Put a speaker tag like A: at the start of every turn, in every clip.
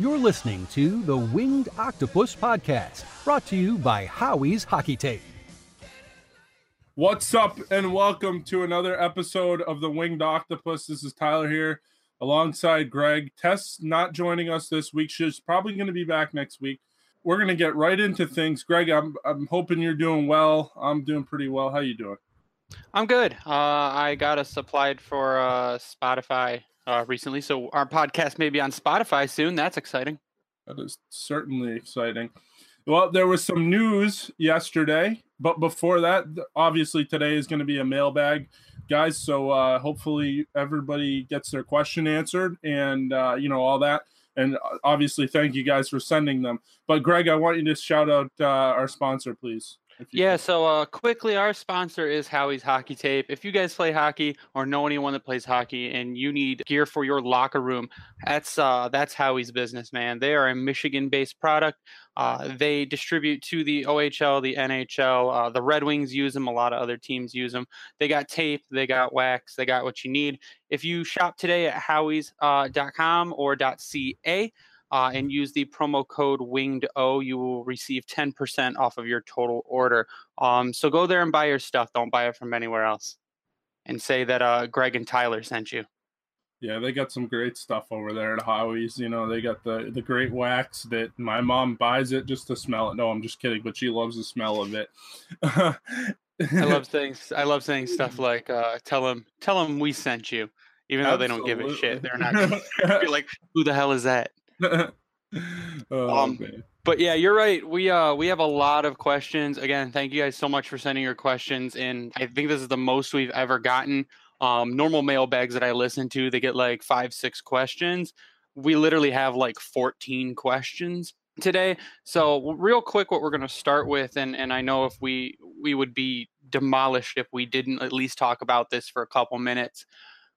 A: You're listening to the Winged Octopus Podcast, brought to you by Howie's Hockey Tape.
B: What's up, and welcome to another episode of the Winged Octopus. This is Tyler here alongside Greg. Tess not joining us this week. She's probably going to be back next week. We're going to get right into things. Greg, I'm, I'm hoping you're doing well. I'm doing pretty well. How you doing?
C: I'm good. Uh, I got us applied for uh, Spotify uh, recently, so our podcast may be on Spotify soon. That's exciting.
B: That is certainly exciting. Well, there was some news yesterday, but before that, obviously today is going to be a mailbag, guys. So uh, hopefully everybody gets their question answered, and uh, you know all that. And uh, obviously, thank you guys for sending them. But Greg, I want you to shout out uh, our sponsor, please.
C: Yeah, so uh, quickly, our sponsor is Howie's Hockey Tape. If you guys play hockey or know anyone that plays hockey and you need gear for your locker room, that's uh, that's Howie's business, man. They are a Michigan-based product. Uh, they distribute to the OHL, the NHL. Uh, the Red Wings use them. A lot of other teams use them. They got tape. They got wax. They got what you need. If you shop today at howies.com uh, or .ca uh, and use the promo code winged o you will receive 10% off of your total order. Um, so go there and buy your stuff don't buy it from anywhere else. And say that uh, greg and tyler sent you.
B: Yeah they got some great stuff over there at howie's you know they got the the great wax that my mom buys it just to smell it. No i'm just kidding but she loves the smell of it.
C: I love saying i love saying stuff like uh, tell them tell them we sent you even though Absolutely. they don't give a shit. They're not gonna be like who the hell is that oh, um, but yeah, you're right. We uh we have a lot of questions. Again, thank you guys so much for sending your questions. And I think this is the most we've ever gotten. Um, normal mailbags that I listen to, they get like five, six questions. We literally have like 14 questions today. So real quick, what we're going to start with, and and I know if we we would be demolished if we didn't at least talk about this for a couple minutes.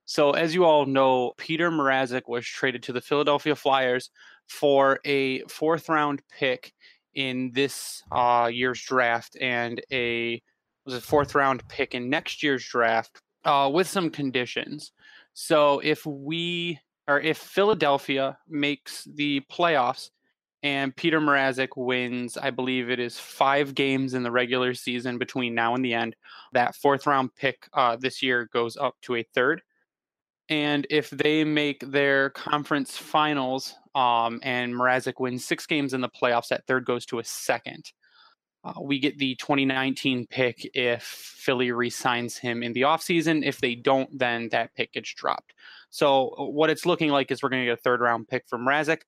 C: So, as you all know, Peter Mrazek was traded to the Philadelphia Flyers for a fourth round pick in this uh, year's draft and a was a fourth round pick in next year's draft uh, with some conditions. So, if we or if Philadelphia makes the playoffs and Peter Mrazek wins, I believe it is five games in the regular season between now and the end, that fourth round pick uh, this year goes up to a third and if they make their conference finals um, and Mrazek wins six games in the playoffs, that third goes to a second. Uh, we get the 2019 pick if Philly resigns him in the offseason. If they don't, then that pick gets dropped. So uh, what it's looking like is we're going to get a third round pick from Mrazek.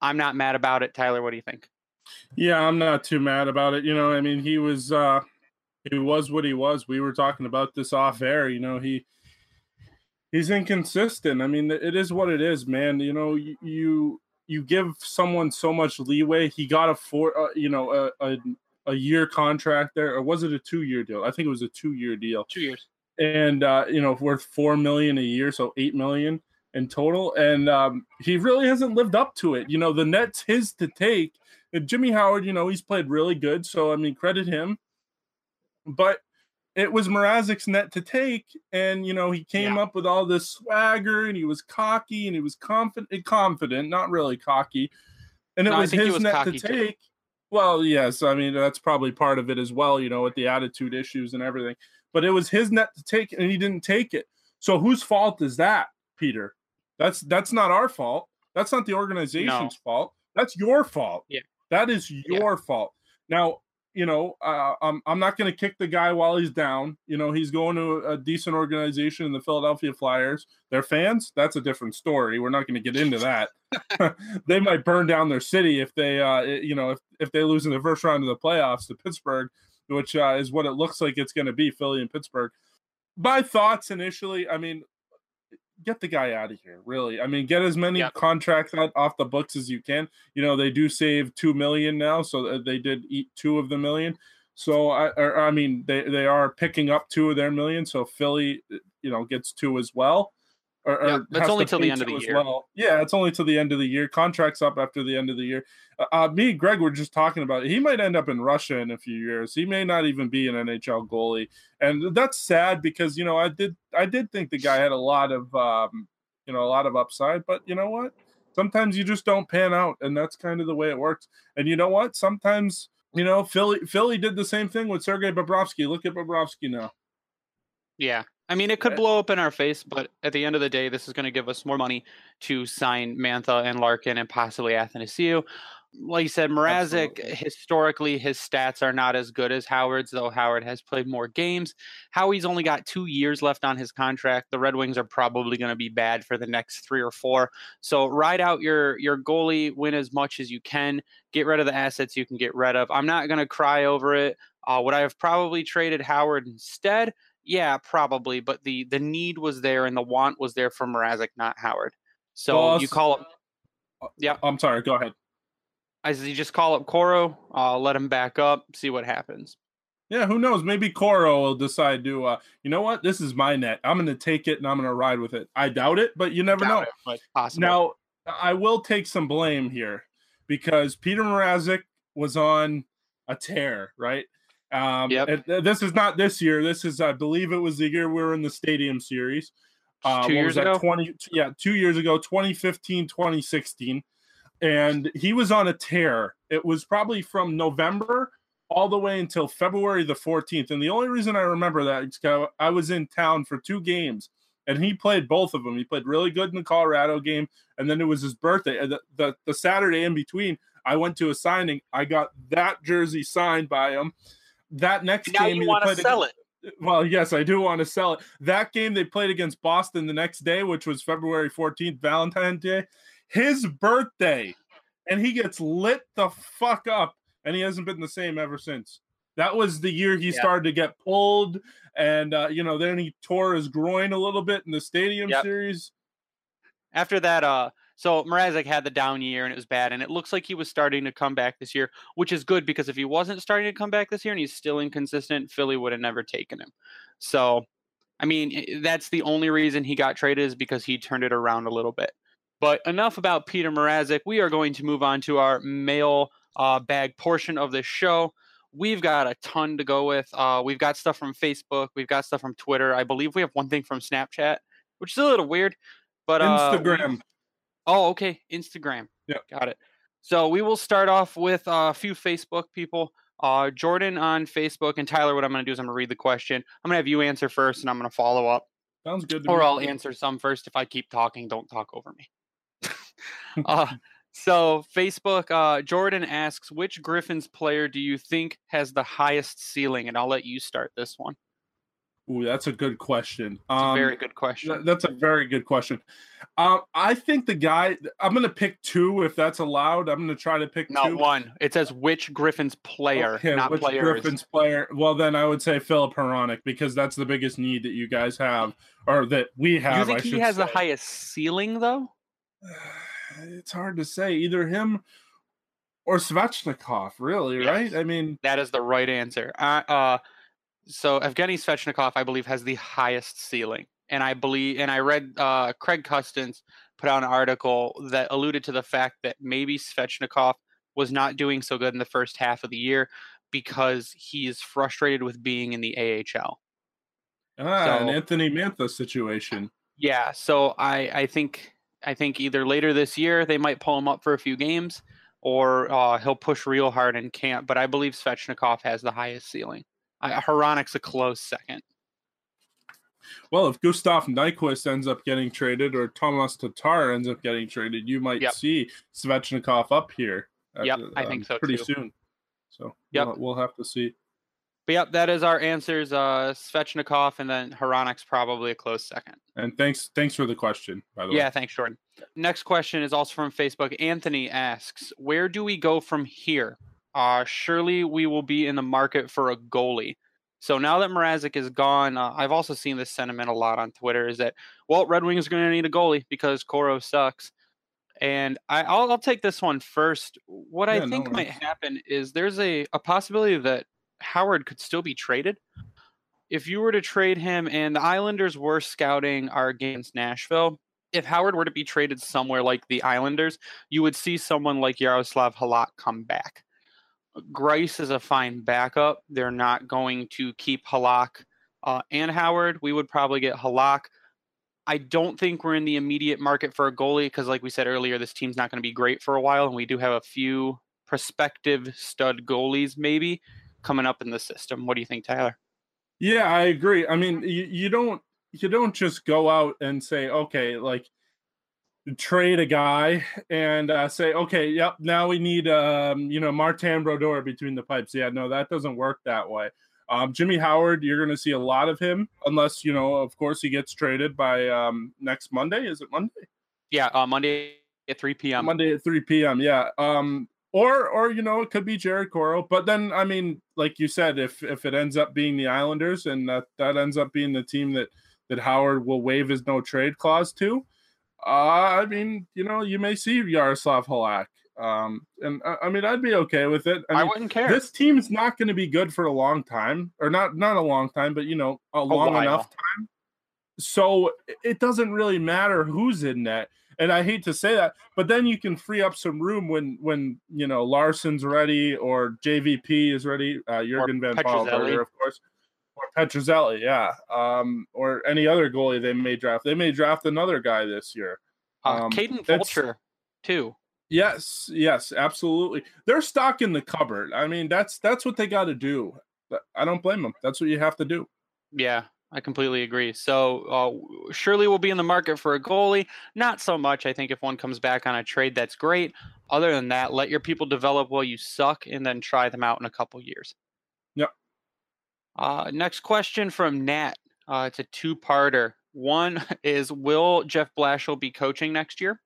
C: I'm not mad about it. Tyler, what do you think?
B: Yeah, I'm not too mad about it. You know, I mean, he was uh he was what he was. We were talking about this off air. You know, he he's inconsistent. I mean, it is what it is, man. You know, you you give someone so much leeway. He got a four, uh, you know, a, a, a year contract there, or was it a two year deal? I think it was a two year deal.
C: Two years.
B: And uh, you know, worth four million a year, so eight million in total. And um, he really hasn't lived up to it. You know, the net's his to take. And Jimmy Howard, you know, he's played really good, so I mean, credit him. But it was Mrazek's net to take, and you know he came yeah. up with all this swagger, and he was cocky, and he was confident, eh, confident, not really cocky, and it no, was his was net to take. Too. Well, yes, I mean that's probably part of it as well, you know, with the attitude issues and everything. But it was his net to take, and he didn't take it. So whose fault is that, Peter? That's that's not our fault. That's not the organization's no. fault. That's your fault.
C: Yeah.
B: That is your yeah. fault. Now, you know, uh, I'm I'm not going to kick the guy while he's down. You know, he's going to a decent organization in the Philadelphia Flyers. Their fans, that's a different story. We're not going to get into that. they might burn down their city if they, uh, you know, if if they lose in the first round of the playoffs to Pittsburgh, which uh, is what it looks like it's going to be, Philly and Pittsburgh. My thoughts initially, I mean, get the guy out of here. Really, I mean, get as many yep. contracts out off the books as you can. You know, they do save two million now, so uh, they did eat two of the million. So I, or, I mean, they they are picking up two of their million. So Philly, uh, you know, gets two as well.
C: Or, yeah, that's only till the end of the year. Well.
B: Yeah, it's only till the end of the year. Contracts up after the end of the year. Uh, uh, me and Greg were just talking about it. He might end up in Russia in a few years. He may not even be an NHL goalie, and that's sad because you know I did I did think the guy had a lot of um, you know a lot of upside, but you know what? sometimes you just don't pan out, and that's kind of the way it works. And you know what? Sometimes you know Philly Philly did the same thing with Sergei Bobrovsky. Look at Bobrovsky now.
C: Yeah, I mean, it could blow up in our face, but at the end of the day, this is going to give us more money to sign Mantha and Larkin and possibly Athanasiou. Like you said, Mrazek, historically, his stats are not as good as Howard's, though Howard has played more games. Howie's only got two years left on his contract. The Red Wings are probably going to be bad for the next three or four. So ride out your your goalie, win as much as you can, get rid of the assets you can get rid of. I'm not going to cry over it. Uh, would I have probably traded Howard instead? Yeah, probably, but the the need was there and the want was there for Mrazek, not Howard. So Boss. you call it.
B: Uh, yeah, I'm sorry. Go ahead.
C: I you just call up Coreau, uh, let him back up, see what happens.
B: Yeah, who knows? Maybe Coreau will decide to, uh, you know what? This is my net. I'm going to take it and I'm going to ride with it. I doubt it, but you never doubt know. It,
C: but possible.
B: Now, I will take some blame here because Peter Mrazek was on a tear, right? Um, yep. this is not this year. This is, I believe, it was the year we were in the Stadium Series.
C: Uh, two years ago.
B: Twenty, yeah, two years ago, 2015, 2016, and he was on a tear. It was probably from November all the way until February the 14th. And the only reason I remember that is because I was in town for two games and he played both of them. He played really good in the Colorado game, and then it was his birthday. The, the, the Saturday in between, I went to a signing. I got that jersey signed by him, that next
C: now
B: game,
C: you want to sell
B: against, it. Well, yes, I do want to sell it. That game they played against Boston the next day, which was February 14th, Valentine's Day, his birthday, and he gets lit the fuck up, and he hasn't been the same ever since. That was the year he yeah. started to get pulled, and uh, you know, then he tore his groin a little bit in the Stadium yep. Series.
C: After that, uh, so Mrazek had the down year and it was bad, and it looks like he was starting to come back this year, which is good because if he wasn't starting to come back this year and he's still inconsistent, Philly would have never taken him. So, I mean, that's the only reason he got traded is because he turned it around a little bit. But enough about Peter Mrazek. We are going to move on to our mail uh, bag portion of this show. We've got a ton to go with. Uh, we've got stuff from Facebook. We've got stuff from Twitter. I believe we have one thing from Snapchat, which is a little weird. But
B: uh, Instagram.
C: Oh, okay. Instagram.
B: Yeah.
C: Got it. So we will start off with a few Facebook people. Uh, Jordan on Facebook and Tyler. What I'm going to do is I'm going to read the question. I'm going to have you answer first, and I'm going to follow up.
B: Sounds good.
C: or me. I'll answer some first. If I keep talking, don't talk over me. uh, so Facebook, uh, Jordan asks, which Griffins player do you think has the highest ceiling? And I'll let you start this one.
B: Ooh, that's a good question.
C: Um, a very good question.
B: Th- that's a very good question. Um, I think the guy. I'm going to pick two if that's allowed. I'm going to try to pick
C: not
B: two.
C: one. It says which Griffins player, okay, not
B: which
C: players.
B: Griffins player. Well, then I would say Filip Hronek because that's the biggest need that you guys have, or that we have.
C: You think
B: I
C: he has
B: say.
C: the highest ceiling though?
B: It's hard to say. Either him or Svechnikov. Really, yes. right? I mean,
C: that is the right answer. Uh, uh so Evgeny Svechnikov, I believe, has the highest ceiling, and I believe, and I read uh, Craig Custance put out an article that alluded to the fact that maybe Svechnikov was not doing so good in the first half of the year because he is frustrated with being in the AHL.
B: Ah, so, an Anthony Mantha situation.
C: Yeah, so I I think I think either later this year they might pull him up for a few games, or uh, he'll push real hard in camp. But I believe Svechnikov has the highest ceiling. Hronek's a close second.
B: Well, if Gustav Nyquist ends up getting traded or Tomas Tatar ends up getting traded, you might yep. see Svechnikov up here.
C: Yep, I think so
B: pretty
C: too.
B: soon. So
C: yep.
B: we'll, we'll have to see.
C: But yep, that is our answers. Uh, Svechnikov and then Hronek's probably a close second.
B: And thanks, thanks for the question. By the
C: yeah,
B: way,
C: yeah, thanks, Jordan. Next question is also from Facebook. Anthony asks, "Where do we go from here? Uh, surely we will be in the market for a goalie. So now that Mrazek is gone, uh, I've also seen this sentiment a lot on Twitter is that, well, Red Wings are going to need a goalie because Coreau sucks. And I, will I'll take this one first. What yeah, I think no might happen is there's a, a possibility that Howard could still be traded. If you were to trade him, and the Islanders were scouting our against Nashville, if Howard were to be traded somewhere like the Islanders, you would see someone like Yaroslav Halak come back. Greiss is a fine backup. They're not going to keep Halak uh, and Howard. We would probably get Halak. I don't think we're in the immediate market for a goalie because, like we said earlier, this team's not going to be great for a while, and we do have a few prospective stud goalies maybe coming up in the system. What do you think, Tyler?
B: Yeah, I agree. I mean, you, you don't you don't just go out and say, okay, like trade a guy and uh, say, okay, yep, now we need um, you know Martin Brodeur between the pipes. Yeah, no, that doesn't work that way. Um, Jimmy Howard, you're going to see a lot of him, unless you know, of course, he gets traded by um, next Monday. Is it Monday?
C: Yeah, uh, Monday at 3 p.m.
B: Monday at 3 p.m. Yeah. Um, or or you know, it could be Jared Coreau. But then, I mean, like you said, if if it ends up being the Islanders and that that ends up being the team that that Howard will waive his no trade clause to, I mean, you know, you may see Yaroslav Halak. Um, and uh, I mean, I'd be okay with it.
C: I,
B: mean,
C: I wouldn't care.
B: This team's not going to be good for a long time, or not not a long time, but you know, a, a long while. enough time. So it doesn't really matter who's in net. And I hate to say that, but then you can free up some room when when you know Larsson's ready or JVP is ready, uh, Jurgen Van Pottelberghe, of course, or Petruzzelli, yeah, um, or any other goalie they may draft. They may draft another guy this year.
C: Uh, um, Kaden Fulcher, too.
B: Yes, yes, absolutely. They're stock in the cupboard. I mean, that's that's what they got to do. I don't blame them. That's what you have to do.
C: Yeah, I completely agree. So uh, surely we'll be in the market for a goalie. Not so much. I think if one comes back on a trade, that's great. Other than that, let your people develop while you suck, and then try them out in a couple years. Uh, next question from Nat. Uh, it's a two-parter. One is, will Jeff Blashill be coaching next year?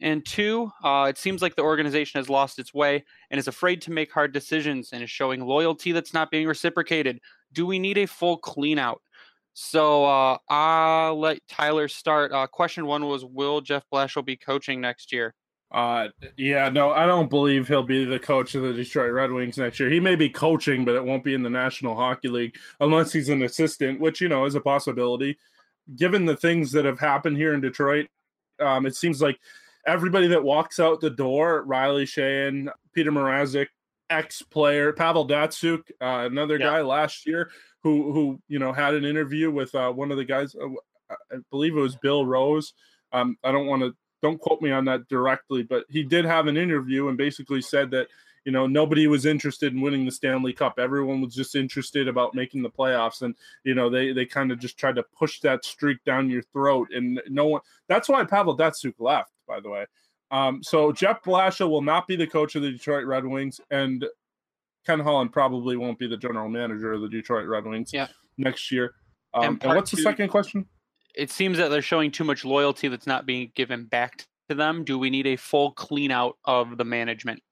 C: And two, uh, it seems like the organization has lost its way and is afraid to make hard decisions and is showing loyalty that's not being reciprocated. Do we need a full cleanout? So uh, I'll let Tyler start. Uh, question one was Will Jeff Blashill be coaching next year?
B: Uh, yeah, no, I don't believe he'll be the coach of the Detroit Red Wings next year. He may be coaching, but it won't be in the National Hockey League unless he's an assistant, which, you know, is a possibility. Given the things that have happened here in Detroit, um, it seems like everybody that walks out the door, Riley Sheahan, Peter Mrazek, ex player, Pavel Datsyuk, uh, another yeah. guy last year who, who, you know, had an interview with uh, one of the guys, uh, I believe it was Bill Rose. Um, I don't want to, don't quote me on that directly, but he did have an interview and basically said that, you know, nobody was interested in winning the Stanley Cup. Everyone was just interested about making the playoffs. And, you know, they, they kind of just tried to push that streak down your throat. And no one, that's why Pavel Datsyuk left by the way. Um, so Jeff Blashill will not be the coach of the Detroit Red Wings, and Ken Holland probably won't be the general manager of the Detroit Red Wings
C: yeah.
B: next year. Um, and, and, what's two, the second question?
C: It seems that they're showing too much loyalty that's not being given back to them. Do we need a full clean out of the management?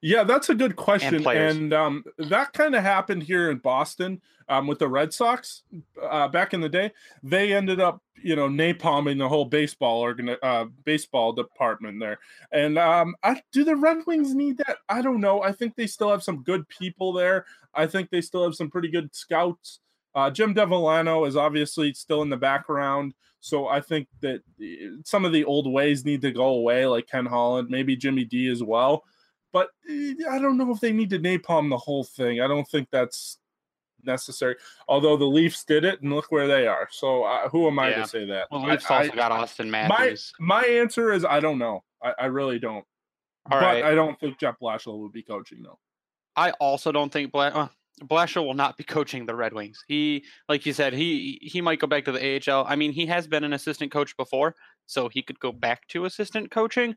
B: Yeah, that's a good question, and, and um, that kind of happened here in Boston um, with the Red Sox uh, back in the day. They ended up, you know, napalming the whole baseball organ, uh, baseball department there. And um, I, do the Red Wings need that? I don't know. I think they still have some good people there. I think they still have some pretty good scouts. Uh, Jim Devellano is obviously still in the background. So I think that eh, some of the old ways need to go away, like Ken Holland, maybe Jimmy D as well. But eh, I don't know if they need to napalm the whole thing. I don't think that's necessary. Although the Leafs did it, and look where they are. So uh, who am I yeah. to say that?
C: Well, Leafs I, also I, got Auston Matthews.
B: My, my answer is I don't know. I, I really don't. All but right. I don't think Jeff Blashill will be coaching though.
C: I also don't think Bla- uh, Blashill will not be coaching the Red Wings. He, like you said, he he might go back to the AHL. I mean, he has been an assistant coach before, so he could go back to assistant coaching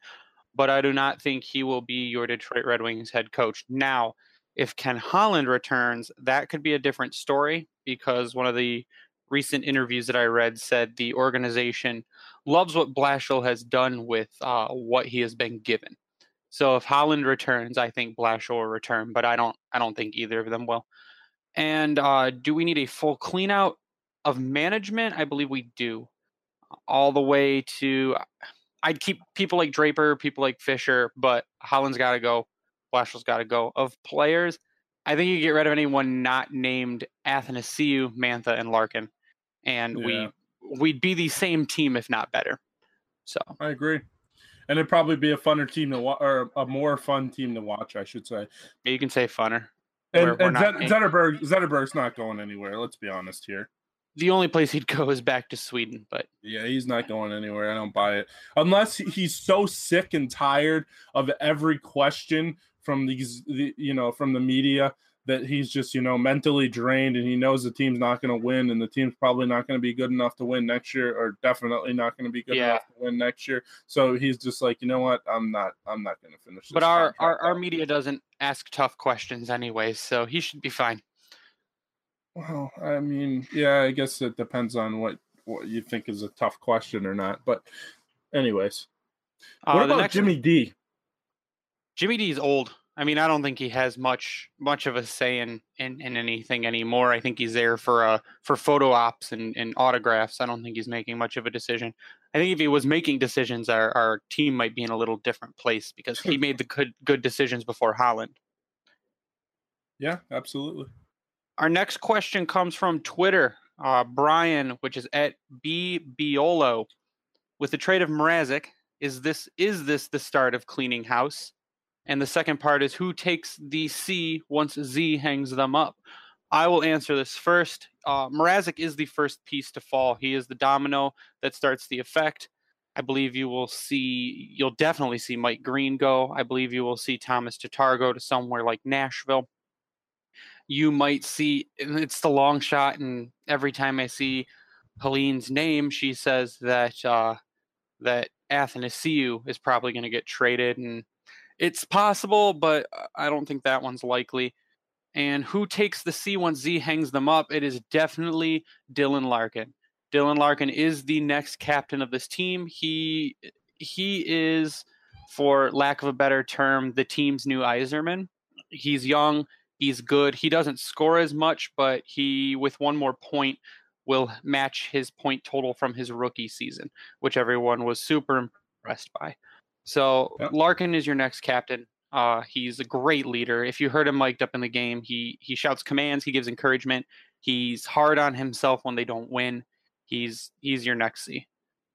C: but I do not think he will be your Detroit Red Wings head coach. Now, if Ken Holland returns, that could be a different story because one of the recent interviews that I read said the organization loves what Blashill has done with uh, what he has been given. So if Holland returns, I think Blashill will return, but I don't. I don't think either of them will. And uh, do we need a full cleanout of management? I believe we do, all the way to. I'd keep people like Draper, people like Fisher, but Holland's got to go. Blashill's got to go. Of players, I think you get rid of anyone not named Athanasiou, Mantha, and Larkin, and yeah. we we'd be the same team if not better. So
B: I agree, and it'd probably be a funner team to watch, or a more fun team to watch, I should say.
C: You can say funner.
B: And, we're, we're Zetterberg, Zetterberg's not going anywhere. Let's be honest here.
C: the only place he'd go is back to Sweden. But
B: yeah, he's not going anywhere. I don't buy it unless he's so sick and tired of every question from these, the, you know, from the media that he's just you know mentally drained and he knows the team's not going to win and the team's probably not going to be good enough to win next year or definitely not going to be good yeah. enough to win next year so he's just like you know what i'm not i'm not going to finish
C: but our our, our media doesn't ask tough questions anyway so he should be fine
B: well, I mean, yeah, I guess it depends on what what you think is a tough question or not. But, anyways, uh, what about Jimmy one, D?
C: Jimmy D is old. I mean, I don't think he has much much of a say in, in, in anything anymore. I think he's there for uh for photo ops and, and autographs. I don't think he's making much of a decision. I think if he was making decisions, our, our team might be in a little different place because he made the good good decisions before Holland.
B: Yeah, absolutely.
C: Our next question comes from Twitter. Uh, Brian, which is at B Biolo, with the trade of Mrazek, is this is this the start of cleaning house? And the second part is who takes the C once Z hangs them up? I will answer this first. Uh, Mrazek is the first piece to fall. He is the domino that starts the effect. I believe you will see, you'll definitely see Mike Green go. I believe you will see Tomas Tatar go to somewhere like Nashville you might see it's the long shot and every time i see helene's name she says that uh that athanasiou is probably going to get traded and it's possible but uh, i don't think that one's likely and who takes the c once z hangs them up it is definitely dylan larkin dylan larkin is the next captain of this team he uh, he is for lack of a better term the team's new Yzerman he's young He's good. He doesn't score as much, but he, with one more point, will match his point total from his rookie season, which everyone was super impressed by. So yep. Larkin is your next captain. Uh, he's a great leader. If you heard him mic'd up in the game, he he shouts commands, he gives encouragement. He's hard on himself when they don't win. He's he's your next C.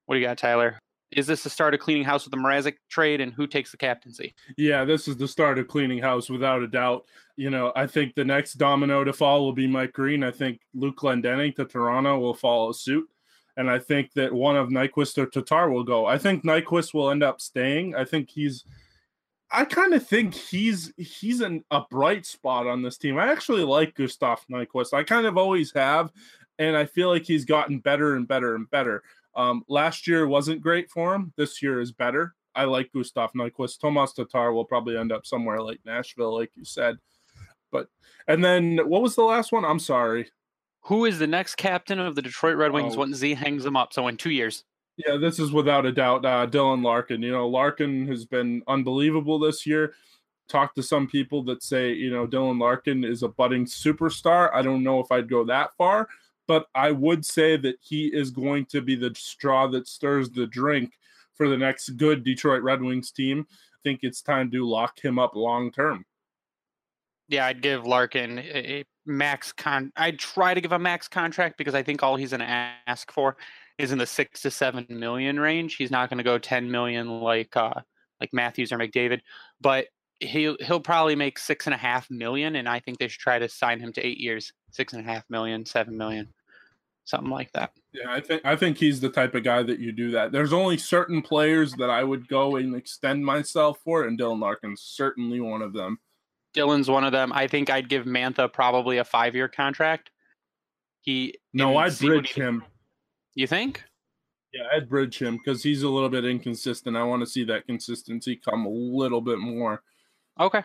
C: What do you got, Tyler? is this the start of cleaning house with the Mrazek trade and who takes the captaincy?
B: Yeah, this is the start of cleaning house without a doubt. You know, I think the next domino to fall will be Mike Green. I think Luke Glendening to Toronto will follow suit. And I think that one of Nyquist or Tatar will go. I think Nyquist will end up staying. I think he's I kind of think he's he's an, a bright spot on this team. I actually like Gustav Nyquist. I kind of always have, and I feel like he's gotten better and better and better. Um, last year wasn't great for him. This year is better. I like Gustav Nyquist. Tomas Tatar will probably end up somewhere like Nashville, like you said. But and then what was the last one? I'm sorry.
C: Who is the next captain of the Detroit Red Wings oh. when Z hangs them up? So in two years.
B: Yeah, this is without a doubt uh, Dylan Larkin. You know, Larkin has been unbelievable this year. Talked to some people that say, you know, Dylan Larkin is a budding superstar. I don't know if I'd go that far, but I would say that he is going to be the straw that stirs the drink for the next good Detroit Red Wings team. I think it's time to lock him up long term.
C: Yeah, I'd give Larkin a max con. I'd try to give a max contract because I think all he's going to ask for is in the six to seven million range. He's not going to go ten million like uh, like Matthews or McDavid, but he'll he'll probably make six and a half million, and I think they should try to sign him to eight years, six and a half million, seven million something like that.
B: Yeah, I think I think he's the type of guy that you do that. There's only certain players that I would go and extend myself for, and Dylan Larkin's certainly one of them.
C: Dylan's one of them. I think I'd give Mantha probably a five year contract. He
B: no, I'd bridge him.
C: You think?
B: Yeah, I'd bridge him because he's a little bit inconsistent. I want to see that consistency come a little bit more.
C: Okay.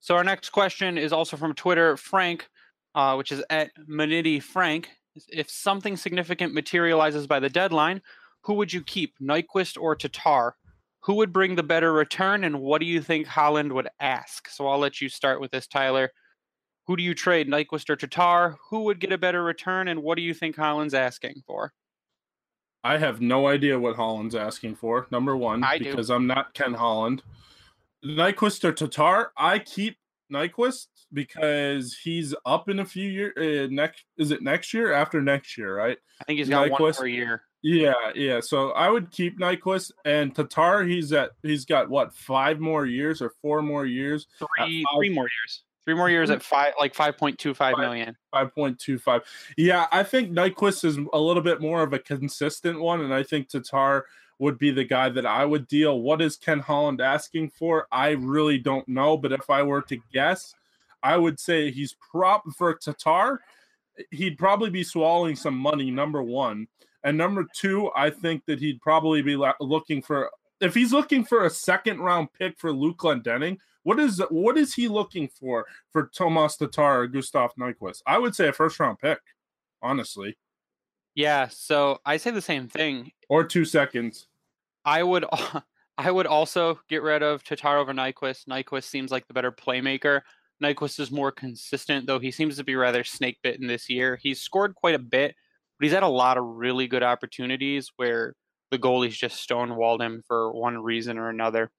C: So our next question is also from Twitter, Frank, uh, which is at Maniti Frank if something significant materializes by the deadline, who would you keep, Nyquist or Tatar? Who would bring the better return, and what do you think Holland would ask? So I'll let you start with this, Tyler. Who do you trade, Nyquist or Tatar? Who would get a better return, and what do you think Holland's asking for?
B: I have no idea what Holland's asking for. Number one, I because do. I'm not Ken Holland. Nyquist or Tatar, I keep Nyquist because he's up in a few years. Uh, next is it next year? After next year, right?
C: I think he's got Nyquist. one per year.
B: Yeah, yeah. So I would keep Nyquist and Tatar. He's at he's got what five more years or four more years?
C: Uh, three, three more years. Three more years at mm-hmm. five, like five point two five million.
B: Five point two five. Yeah, I think Nyquist is a little bit more of a consistent one, and I think Tatar would be the guy that I would deal. What is Ken Holland asking for? I really don't know, but if I were to guess, I would say he's prop for Tatar. He'd probably be swallowing some money. Number one, and number two, I think that he'd probably be looking for if he's looking for a second round pick for Luke Glendening, what is what is he looking for for Tomas Tatar or Gustav Nyquist? I would say a first round pick, honestly.
C: Yeah, so I say the same thing.
B: Or two seconds.
C: I would I would also get rid of Tatar over Nyquist. Nyquist seems like the better playmaker. Nyquist is more consistent, though he seems to be rather snake bitten this year. He's scored quite a bit, but he's had a lot of really good opportunities where the goalies just stonewalled him for one reason or another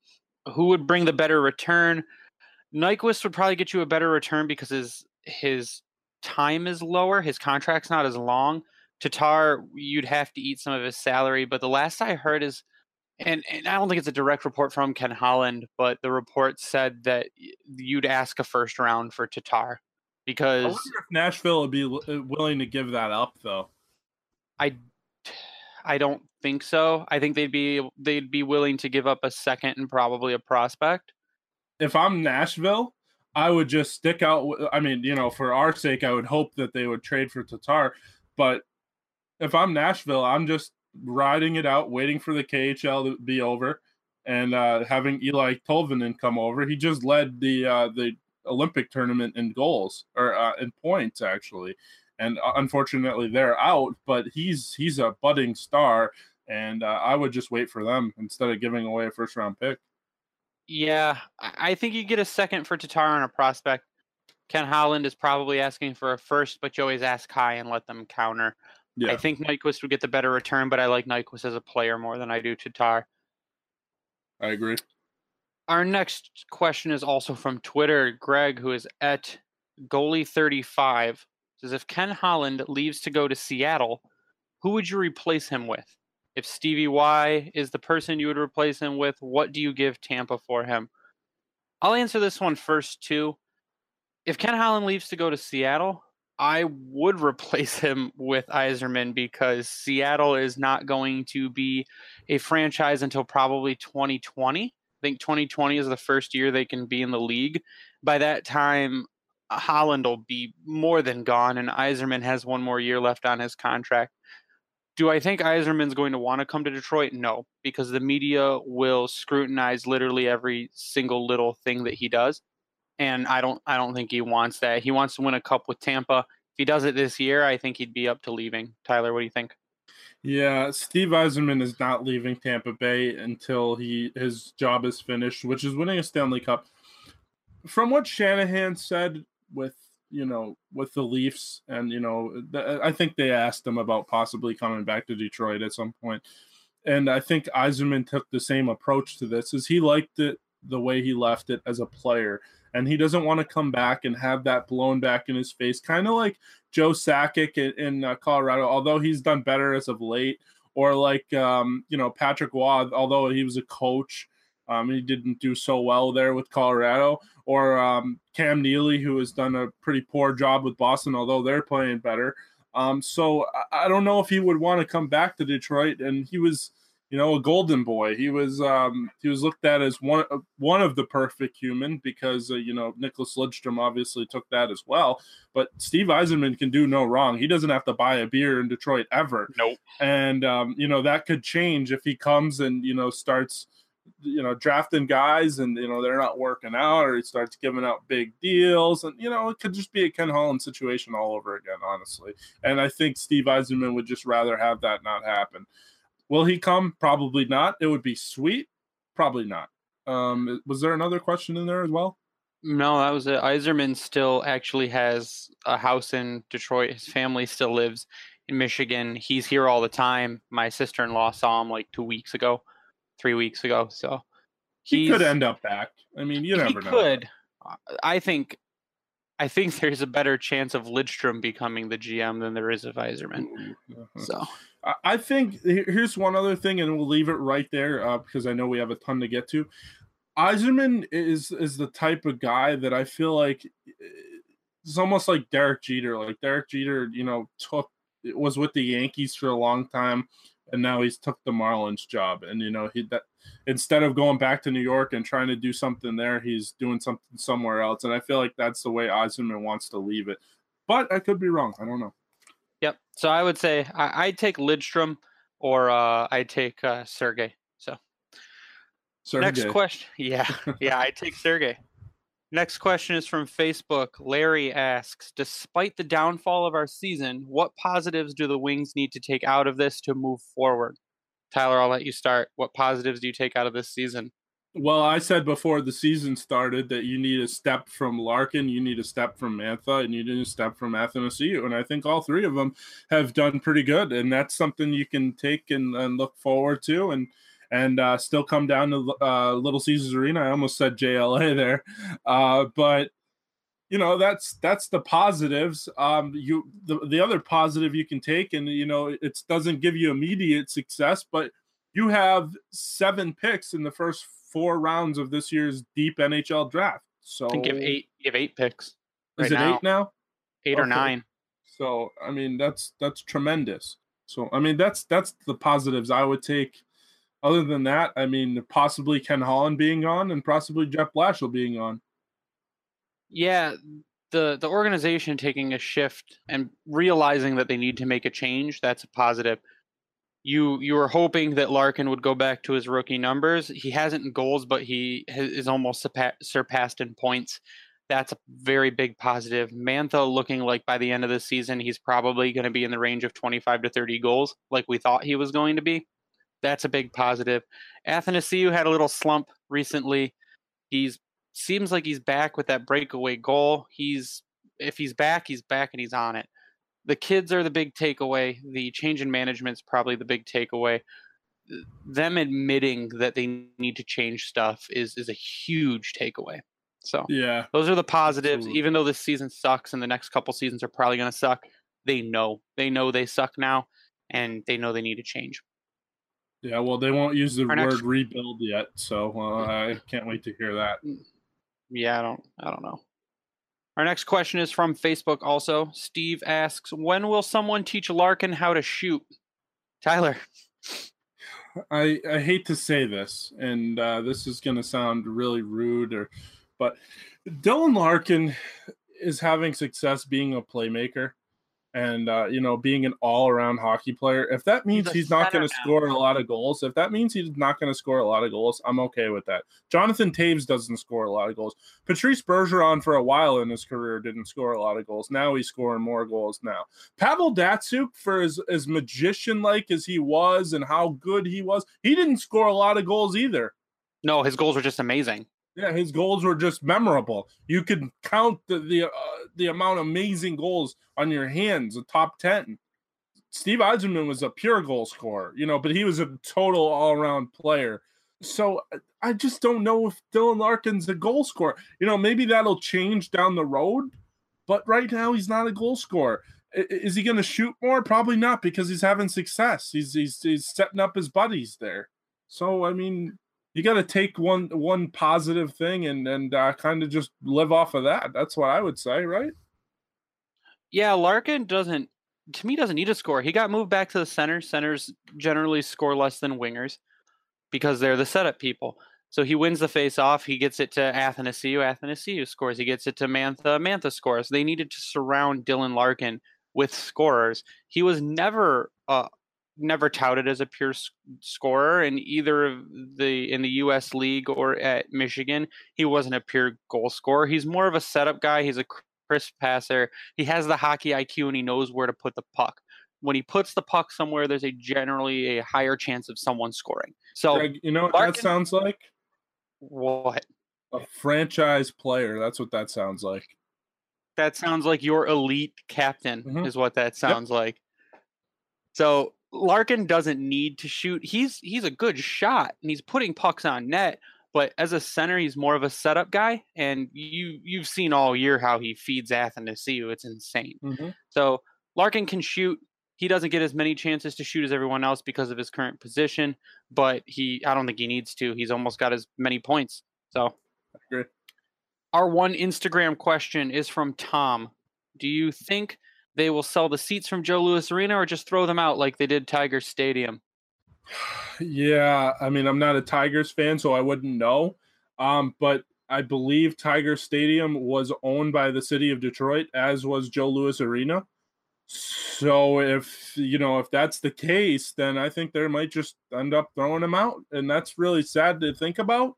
C: who would bring the better return? Nyquist would probably get you a better return because his his time is lower, his contract's not as long. Tatar, you'd have to eat some of his salary, but the last I heard is, and, and I don't think it's a direct report from Ken Holland, but the report said that you'd ask a first round for Tatar because I
B: wonder if Nashville would be uh, willing to give that up, though.
C: I I don't think so. I think they'd be they'd be willing to give up a second and probably a prospect.
B: If I'm Nashville, I would just stick out. I mean, you know, for our sake, I would hope that they would trade for Tatar. But if I'm Nashville, I'm just riding it out, waiting for the KHL to be over, and uh, having Eeli Tolvanen come over. He just led the uh, the Olympic tournament in goals or uh, in points actually and uh, unfortunately they're out. But he's he's a budding star, and uh, I would just wait for them instead of giving away a first round pick.
C: Yeah, I think you get a second for Tatar on a prospect. Ken Holland is probably asking for a first, but you always ask high and let them counter. Yeah. I think Nyquist would get the better return, but I like Nyquist as a player more than I do Tatar.
B: I agree.
C: Our next question is also from Twitter. Greg, who is at goalie35, says if Ken Holland leaves to go to Seattle, who would you replace him with? If Stevie Y is the person you would replace him with, what do you give Tampa for him? I'll answer this one first too. If Ken Holland leaves to go to Seattle, I would replace him with Yzerman because Seattle is not going to be a franchise until probably 2020. I think 2020 is the first year they can be in the league. By that time, Holland will be more than gone, and Yzerman has one more year left on his contract. Do I think Yzerman's going to want to come to Detroit? No, because the media will scrutinize literally every single little thing that he does, and I don't. I don't think he wants that. He wants to win a cup with Tampa. If he does it this year, I think he'd be up to leaving. Tyler, what do you think?
B: Yeah, Steve Yzerman is not leaving Tampa Bay until he his job is finished, which is winning a Stanley Cup. From what Shanahan said with you know with the Leafs, and you know I think they asked him about possibly coming back to Detroit at some point, and I think Yzerman took the same approach to this. Is he liked it the way he left it as a player, and he doesn't want to come back and have that blown back in his face, kind of like Joe Sakic in, in uh, Colorado. Although he's done better as of late, or like um, you know Patrick Roy, although he was a coach um, he didn't do so well there with Colorado, or um, Cam Neely, who has done a pretty poor job with Boston, although they're playing better. Um, so I, I, don't know if he would want to come back to Detroit. And he was, you know, a golden boy. He was um, he was looked at as one uh, one of the perfect human because uh, you know Nicholas Lidstrom obviously took that as well. But Steve Yzerman can do no wrong. He doesn't have to buy a beer in Detroit ever.
C: Nope.
B: And um, you know that could change if he comes and you know starts you know drafting guys and you know they're not working out or he starts giving out big deals and you know it could just be a ken holland situation all over again honestly. And i think steve Yzerman would just rather have that not happen. Will he come? Probably not. It would be sweet. Probably not. Um was there another question in there as well?
C: No that was it. Yzerman still actually has a house in detroit. His family still lives in michigan. He's here all the time. My sister-in-law saw him like two weeks ago three weeks ago. So
B: he could end up back. I mean, you never
C: know. He could. I think I think there's a better chance of Lidstrom becoming the GM than there is of. Uh-huh. So
B: I think here's one other thing, and we'll leave it right there uh, because I know we have a ton to get to. Yzerman is is the type of guy that I feel like it's almost like Derek Jeter. Like Derek Jeter, you know, took was with the Yankees for a long time, and now he's took the Marlins job. And you know, he that instead of going back to New York and trying to do something there, he's doing something somewhere else. And I feel like that's the way Yzerman wants to leave it. But I could be wrong. I don't know.
C: Yep. So I would say I, would take Lidstrom or uh, I'd take uh, Sergey. So Sergey. next question. Yeah, yeah, I'd take Sergey. Next question is from Facebook. Larry asks Despite the downfall of our season, what positives do the Wings need to take out of this to move forward? Tyler, I'll let you start. What positives do you take out of this season?
B: Well, I said before the season started that you need a step from Larkin, you need a step from Mantha, and you need a step from Athanasiou. And I think all three of them have done pretty good. And that's something you can take and, and look forward to. And and uh, still come down to uh, Little Caesars Arena. I almost said JLA there, uh, but you know that's that's the positives. Um, you the, the other positive you can take, and you know it doesn't give you immediate success, but you have seven picks in the first four rounds of this year's deep NHL draft. So
C: I give eight. You have eight picks.
B: Right is it now. eight now?
C: Eight okay. or nine.
B: So I mean that's that's tremendous. So I mean that's that's the positives I would take other than that, I mean, possibly Ken Holland being on and possibly Jeff Blashill being on.
C: Yeah, the the organization taking a shift and realizing that they need to make a change, that's a positive. You you were hoping that Larkin would go back to his rookie numbers. He hasn't in goals, but he is almost surpassed in points. That's a very big positive. Mantha looking like by the end of the season, he's probably going to be in the range of 25 to 30 goals, like we thought he was going to be that's a big positive. Athanasiou had a little slump recently. He's seems like he's back with that breakaway goal. He's if he's back, he's back and he's on it. The kids are the big takeaway. The change in management is probably the big takeaway. Them admitting that they need to change stuff is is a huge takeaway. So
B: yeah,
C: those are the positives. Absolutely. Even though this season sucks and the next couple seasons are probably going to suck, they know they know they suck now, and they know they need to change.
B: Yeah, well, they won't use the Our word next... rebuild yet, so uh, I can't wait to hear that. Mm,
C: yeah, I don't, I don't know. Our next question is from Facebook. Also, Steve asks, "When will someone teach Larkin how to shoot?" Tyler.
B: I I hate to say this, and uh, this is going to sound really rude, or but Dylan Larkin is having success being a playmaker and uh, you know being an all-around hockey player if that means he's, he's not going to score a lot of goals if that means he's not going to score a lot of goals i'm okay with that. Jonathan Toews doesn't score a lot of goals. Patrice bergeron for a while in his career didn't score a lot of goals. Now he's scoring more goals now. Pavel datsyuk for as, as magician like as he was and how good he was he didn't score a lot of goals either.
C: No his goals were just amazing
B: yeah, his goals were just memorable. You could count the the, uh, the amount of amazing goals on your hands, the top 10. Steve Yzerman was a pure goal scorer, you know, but he was a total all around player. So I just don't know if Dylan Larkin's a goal scorer. You know, maybe that'll change down the road, but right now he's not a goal scorer. Is he going to shoot more? Probably not because he's having success. He's, he's he's setting up his buddies there. So I mean, you got to take one one positive thing and and uh, kind of just live off of that. That's what I would say, right?
C: Yeah, Larkin doesn't to me doesn't need a score. He got moved back to the center. Centers generally score less than wingers because they're the setup people. So he wins the face off. He gets it to Athanasiou. Athanasiou scores. He gets it to Mantha. Mantha scores. They needed to surround Dylan Larkin with scorers. He was never uh, never touted as a pure scorer in either of the in the U.S. league or at Michigan. He wasn't a pure goal scorer. He's more of a setup guy. He's a crisp passer. He has the hockey IQ and he knows where to put the puck. When he puts the puck somewhere, there's a generally a higher chance of someone scoring. So
B: Greg, you know what Larkin, that sounds like?
C: What?
B: A franchise player. That's what that sounds like.
C: That sounds like your elite captain mm-hmm. is what that sounds yep. like. So Larkin doesn't need to shoot. He's he's a good shot and he's putting pucks on net. But as a center, he's more of a setup guy, and you you've seen all year how he feeds Athanasiou. It's insane. Mm-hmm. So Larkin can shoot. He doesn't get as many chances to shoot as everyone else because of his current position, but he I don't think he needs to. He's almost got as many points. So. Our one Instagram question is from Tom. Do you think they will sell the seats from Joe Louis Arena or just throw them out like they did Tiger Stadium?
B: Yeah, I mean, I'm not a Tigers fan, so I wouldn't know. Um, but I believe Tiger Stadium was owned by the city of Detroit, as was Joe Louis Arena. So if you know if that's the case, then I think they might just end up throwing them out, and that's really sad to think about.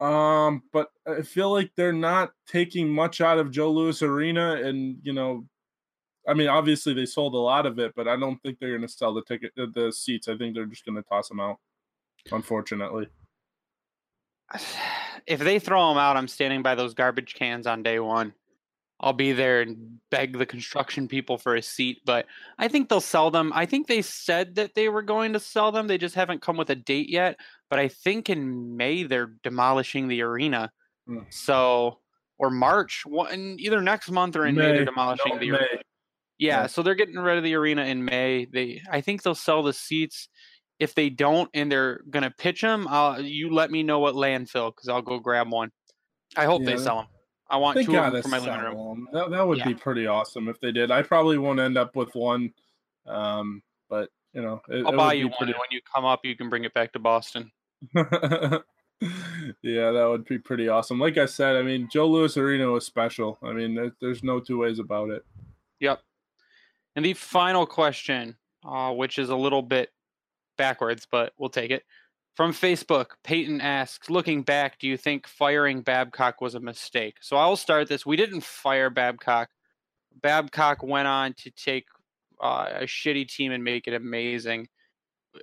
B: Um, but I feel like they're not taking much out of Joe Louis Arena, and you know, I mean, obviously they sold a lot of it, but I don't think they're going to sell the ticket, the seats. I think they're just going to toss them out. Unfortunately,
C: if they throw them out, I'm standing by those garbage cans on day one. I'll be there and beg the construction people for a seat, but I think they'll sell them. I think they said that they were going to sell them. They just haven't come with a date yet. But I think in May they're demolishing the arena. Mm. So or March, one either next month or in May, May they're demolishing no, the May. arena. Yeah, yeah, so they're getting rid of the arena in May. They I think they'll sell the seats. If they don't and they're gonna pitch them, I'll you let me know what landfill because I'll go grab one. I hope yeah. they sell them. I want two of them for my living room.
B: That, that would yeah. be pretty awesome if they did. I probably won't end up with one, um, but you know,
C: it, I'll it buy you one, pretty... when you come up, you can bring it back to Boston.
B: yeah, that would be pretty awesome. Like I said, I mean, Joe Louis Arena was special. I mean, there's no two ways about it.
C: Yep. And the final question, uh, which is a little bit backwards, but we'll take it. From Facebook, Peyton asks, looking back, do you think firing Babcock was a mistake? So I'll start this. We didn't fire Babcock. Babcock went on to take uh, a shitty team and make it amazing.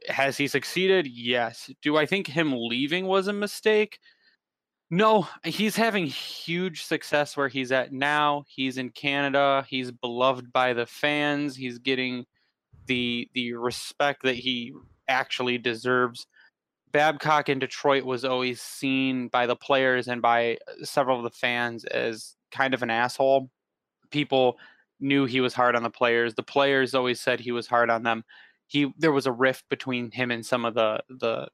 C: Has he succeeded? Yes. Do I think him leaving was a mistake? No, he's having huge success where he's at now. He's in Canada. He's beloved by the fans. He's getting the the respect that he actually deserves. Babcock in Detroit was always seen by the players and by several of the fans as kind of an asshole. People knew he was hard on the players. The players always said he was hard on them. He there was a rift between him and some of the the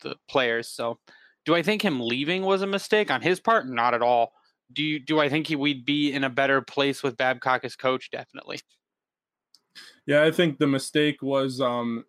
C: the players. So, do I think him leaving was a mistake on his part? Not at all. Do you do I think he we'd be in a better place with Babcock as coach? Definitely.
B: Yeah, I think the mistake was um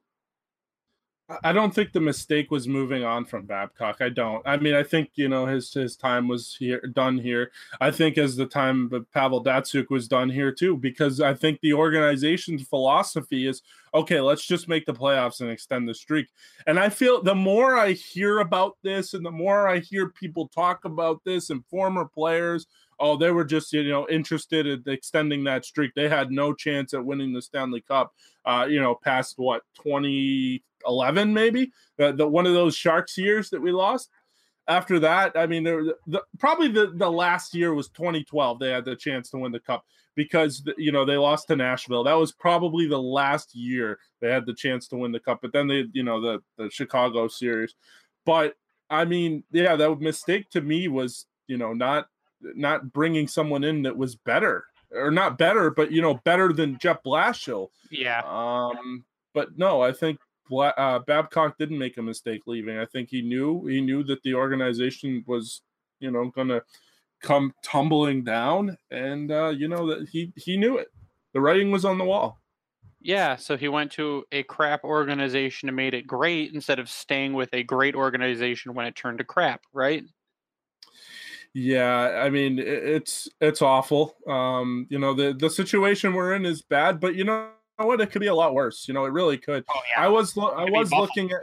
B: I don't think the mistake was moving on from Babcock. I don't. I mean, I think you know his his time was here done here. I think as the time of Pavel Datsyuk was done here too, because I think the organization's philosophy is okay. Let's just make the playoffs and extend the streak. And I feel the more I hear about this, and the more I hear people talk about this, and former players, oh, they were just you know interested in extending that streak. They had no chance at winning the Stanley Cup. Uh, you know, past what 2011 maybe the, the one of those sharks years that we lost after that i mean there the, probably the, the last year was 2012 they had the chance to win the cup because you know they lost to nashville that was probably the last year they had the chance to win the cup but then they you know the the chicago series but i mean yeah that mistake to me was you know not not bringing someone in that was better or not better but you know better than jeff blashill
C: yeah
B: um but no i think uh, Babcock didn't make a mistake leaving. I think he knew he knew that the organization was, you know, going to come tumbling down, and uh, you know that he he knew it. The writing was on the wall.
C: Yeah, so he went to a crap organization and made it great instead of staying with a great organization when it turned to crap, right?
B: Yeah, I mean it's it's awful. Um, you know the the situation we're in is bad, but you know what? It could be a lot worse. You know, it really could. Oh, yeah. I was lo- I was looking at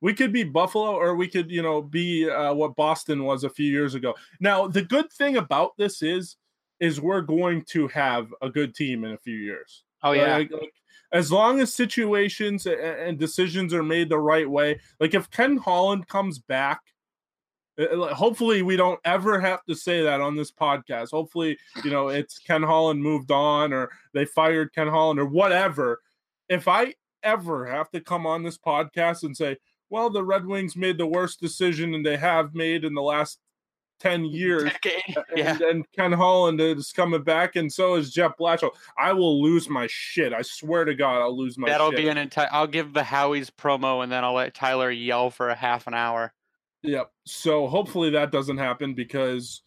B: we could be Buffalo or we could, you know, be uh, what Boston was a few years ago. Now, the good thing about this is is we're going to have a good team in a few years.
C: Oh yeah. Like,
B: like, as long as situations and decisions are made the right way, like if Ken Holland comes back Uh, uh, hopefully we don't ever have to say that on this podcast hopefully you know it's ken holland moved on or they fired ken holland or whatever if i ever have to come on this podcast and say well the red wings made the worst decision and they have made in the last 10 years
C: yeah.
B: and, and, ken holland is coming back and so is jeff blashill i will lose my shit i swear to god i'll lose my
C: that'll
B: shit.
C: be an entire i'll give the howie's promo and then i'll let tyler yell for a half an hour
B: Yep. So hopefully that doesn't happen because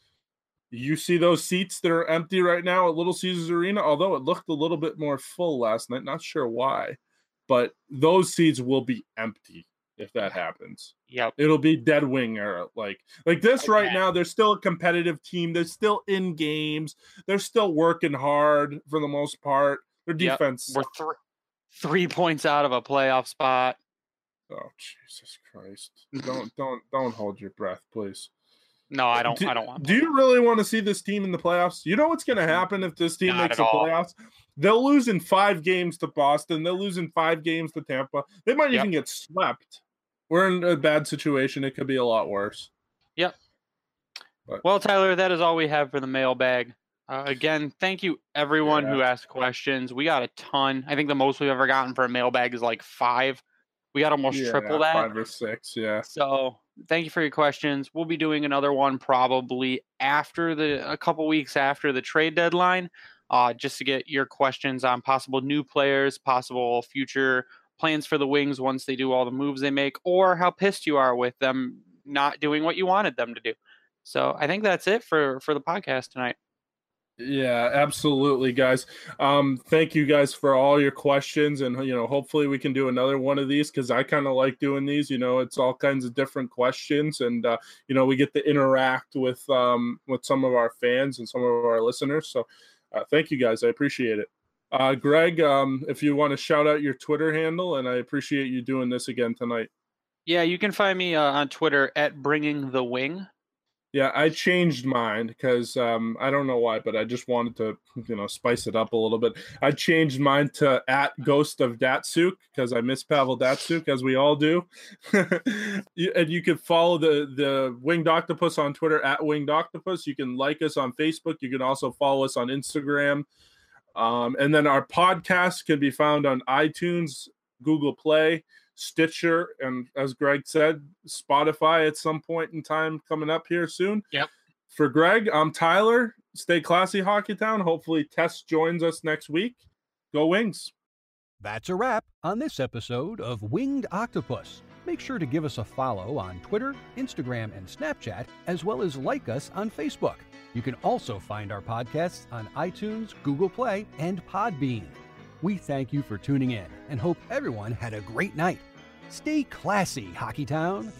B: you see those seats that are empty right now at Little Caesars Arena, although it looked a little bit more full last night. Not sure why, but those seats will be empty if that happens.
C: Yep.
B: It'll be dead wing era. Like like this okay. right now, they're still a competitive team. They're still in games. They're still working hard for the most part. Their defense.
C: Yep. We're th- three points out of a playoff spot.
B: Oh Jesus Christ! Don't don't don't hold your breath, please.
C: No, I don't. Do, I don't want. To.
B: Do you really want to see this team in the playoffs? You know what's going to happen if this team Not makes the all. playoffs? They'll lose in five games to Boston. They'll lose in five games to Tampa. They might yep. even get swept. We're in a bad situation. It could be a lot worse.
C: Yep. But. Well, Tyler, that is all we have for the mailbag. Uh, again, thank you everyone yeah. who asked questions. We got a ton. I think the most we've ever gotten for a mailbag is like five. We got almost yeah, triple that.
B: Five or six, yeah.
C: So thank you for your questions. We'll be doing another one probably after the a couple weeks after the trade deadline, uh, just to get your questions on possible new players, possible future plans for the Wings once they do all the moves they make, or how pissed you are with them not doing what you wanted them to do. So I think that's it for for the podcast tonight.
B: Yeah, absolutely, guys. Um, thank you guys for all your questions, and you know, hopefully we can do another one of these because I kind of like doing these. You know, it's all kinds of different questions, and uh, you know, we get to interact with um, with some of our fans and some of our listeners. So, uh, thank you guys. I appreciate it. Uh, Greg, um, if you want to shout out your Twitter handle, and I appreciate you doing this again tonight.
C: Yeah, you can find me uh, on Twitter at Bringing the Wing.
B: Yeah, I changed mine because um, I don't know why, but I just wanted to, you know, spice it up a little bit. I changed mine to at Ghost of Datsyuk because I miss Pavel Datsyuk, as we all do. and you can follow the the Winged Octopus on Twitter at Winged Octopus. You can like us on Facebook. You can also follow us on Instagram. Um, and then our podcast can be found on iTunes, Google Play, Stitcher, and as Greg said, Spotify at some point in time coming up here soon.
C: Yep.
B: For Greg, I'm Tyler. Stay classy, Hockey Town. Hopefully, Tess joins us next week. Go Wings.
A: That's a wrap on this episode of Winged Octopus. Make sure to give us a follow on Twitter, Instagram, and Snapchat, as well as like us on Facebook. You can also find our podcasts on iTunes, Google Play, and Podbean. We thank you for tuning in and hope everyone had a great night. Stay classy, Hockey Town.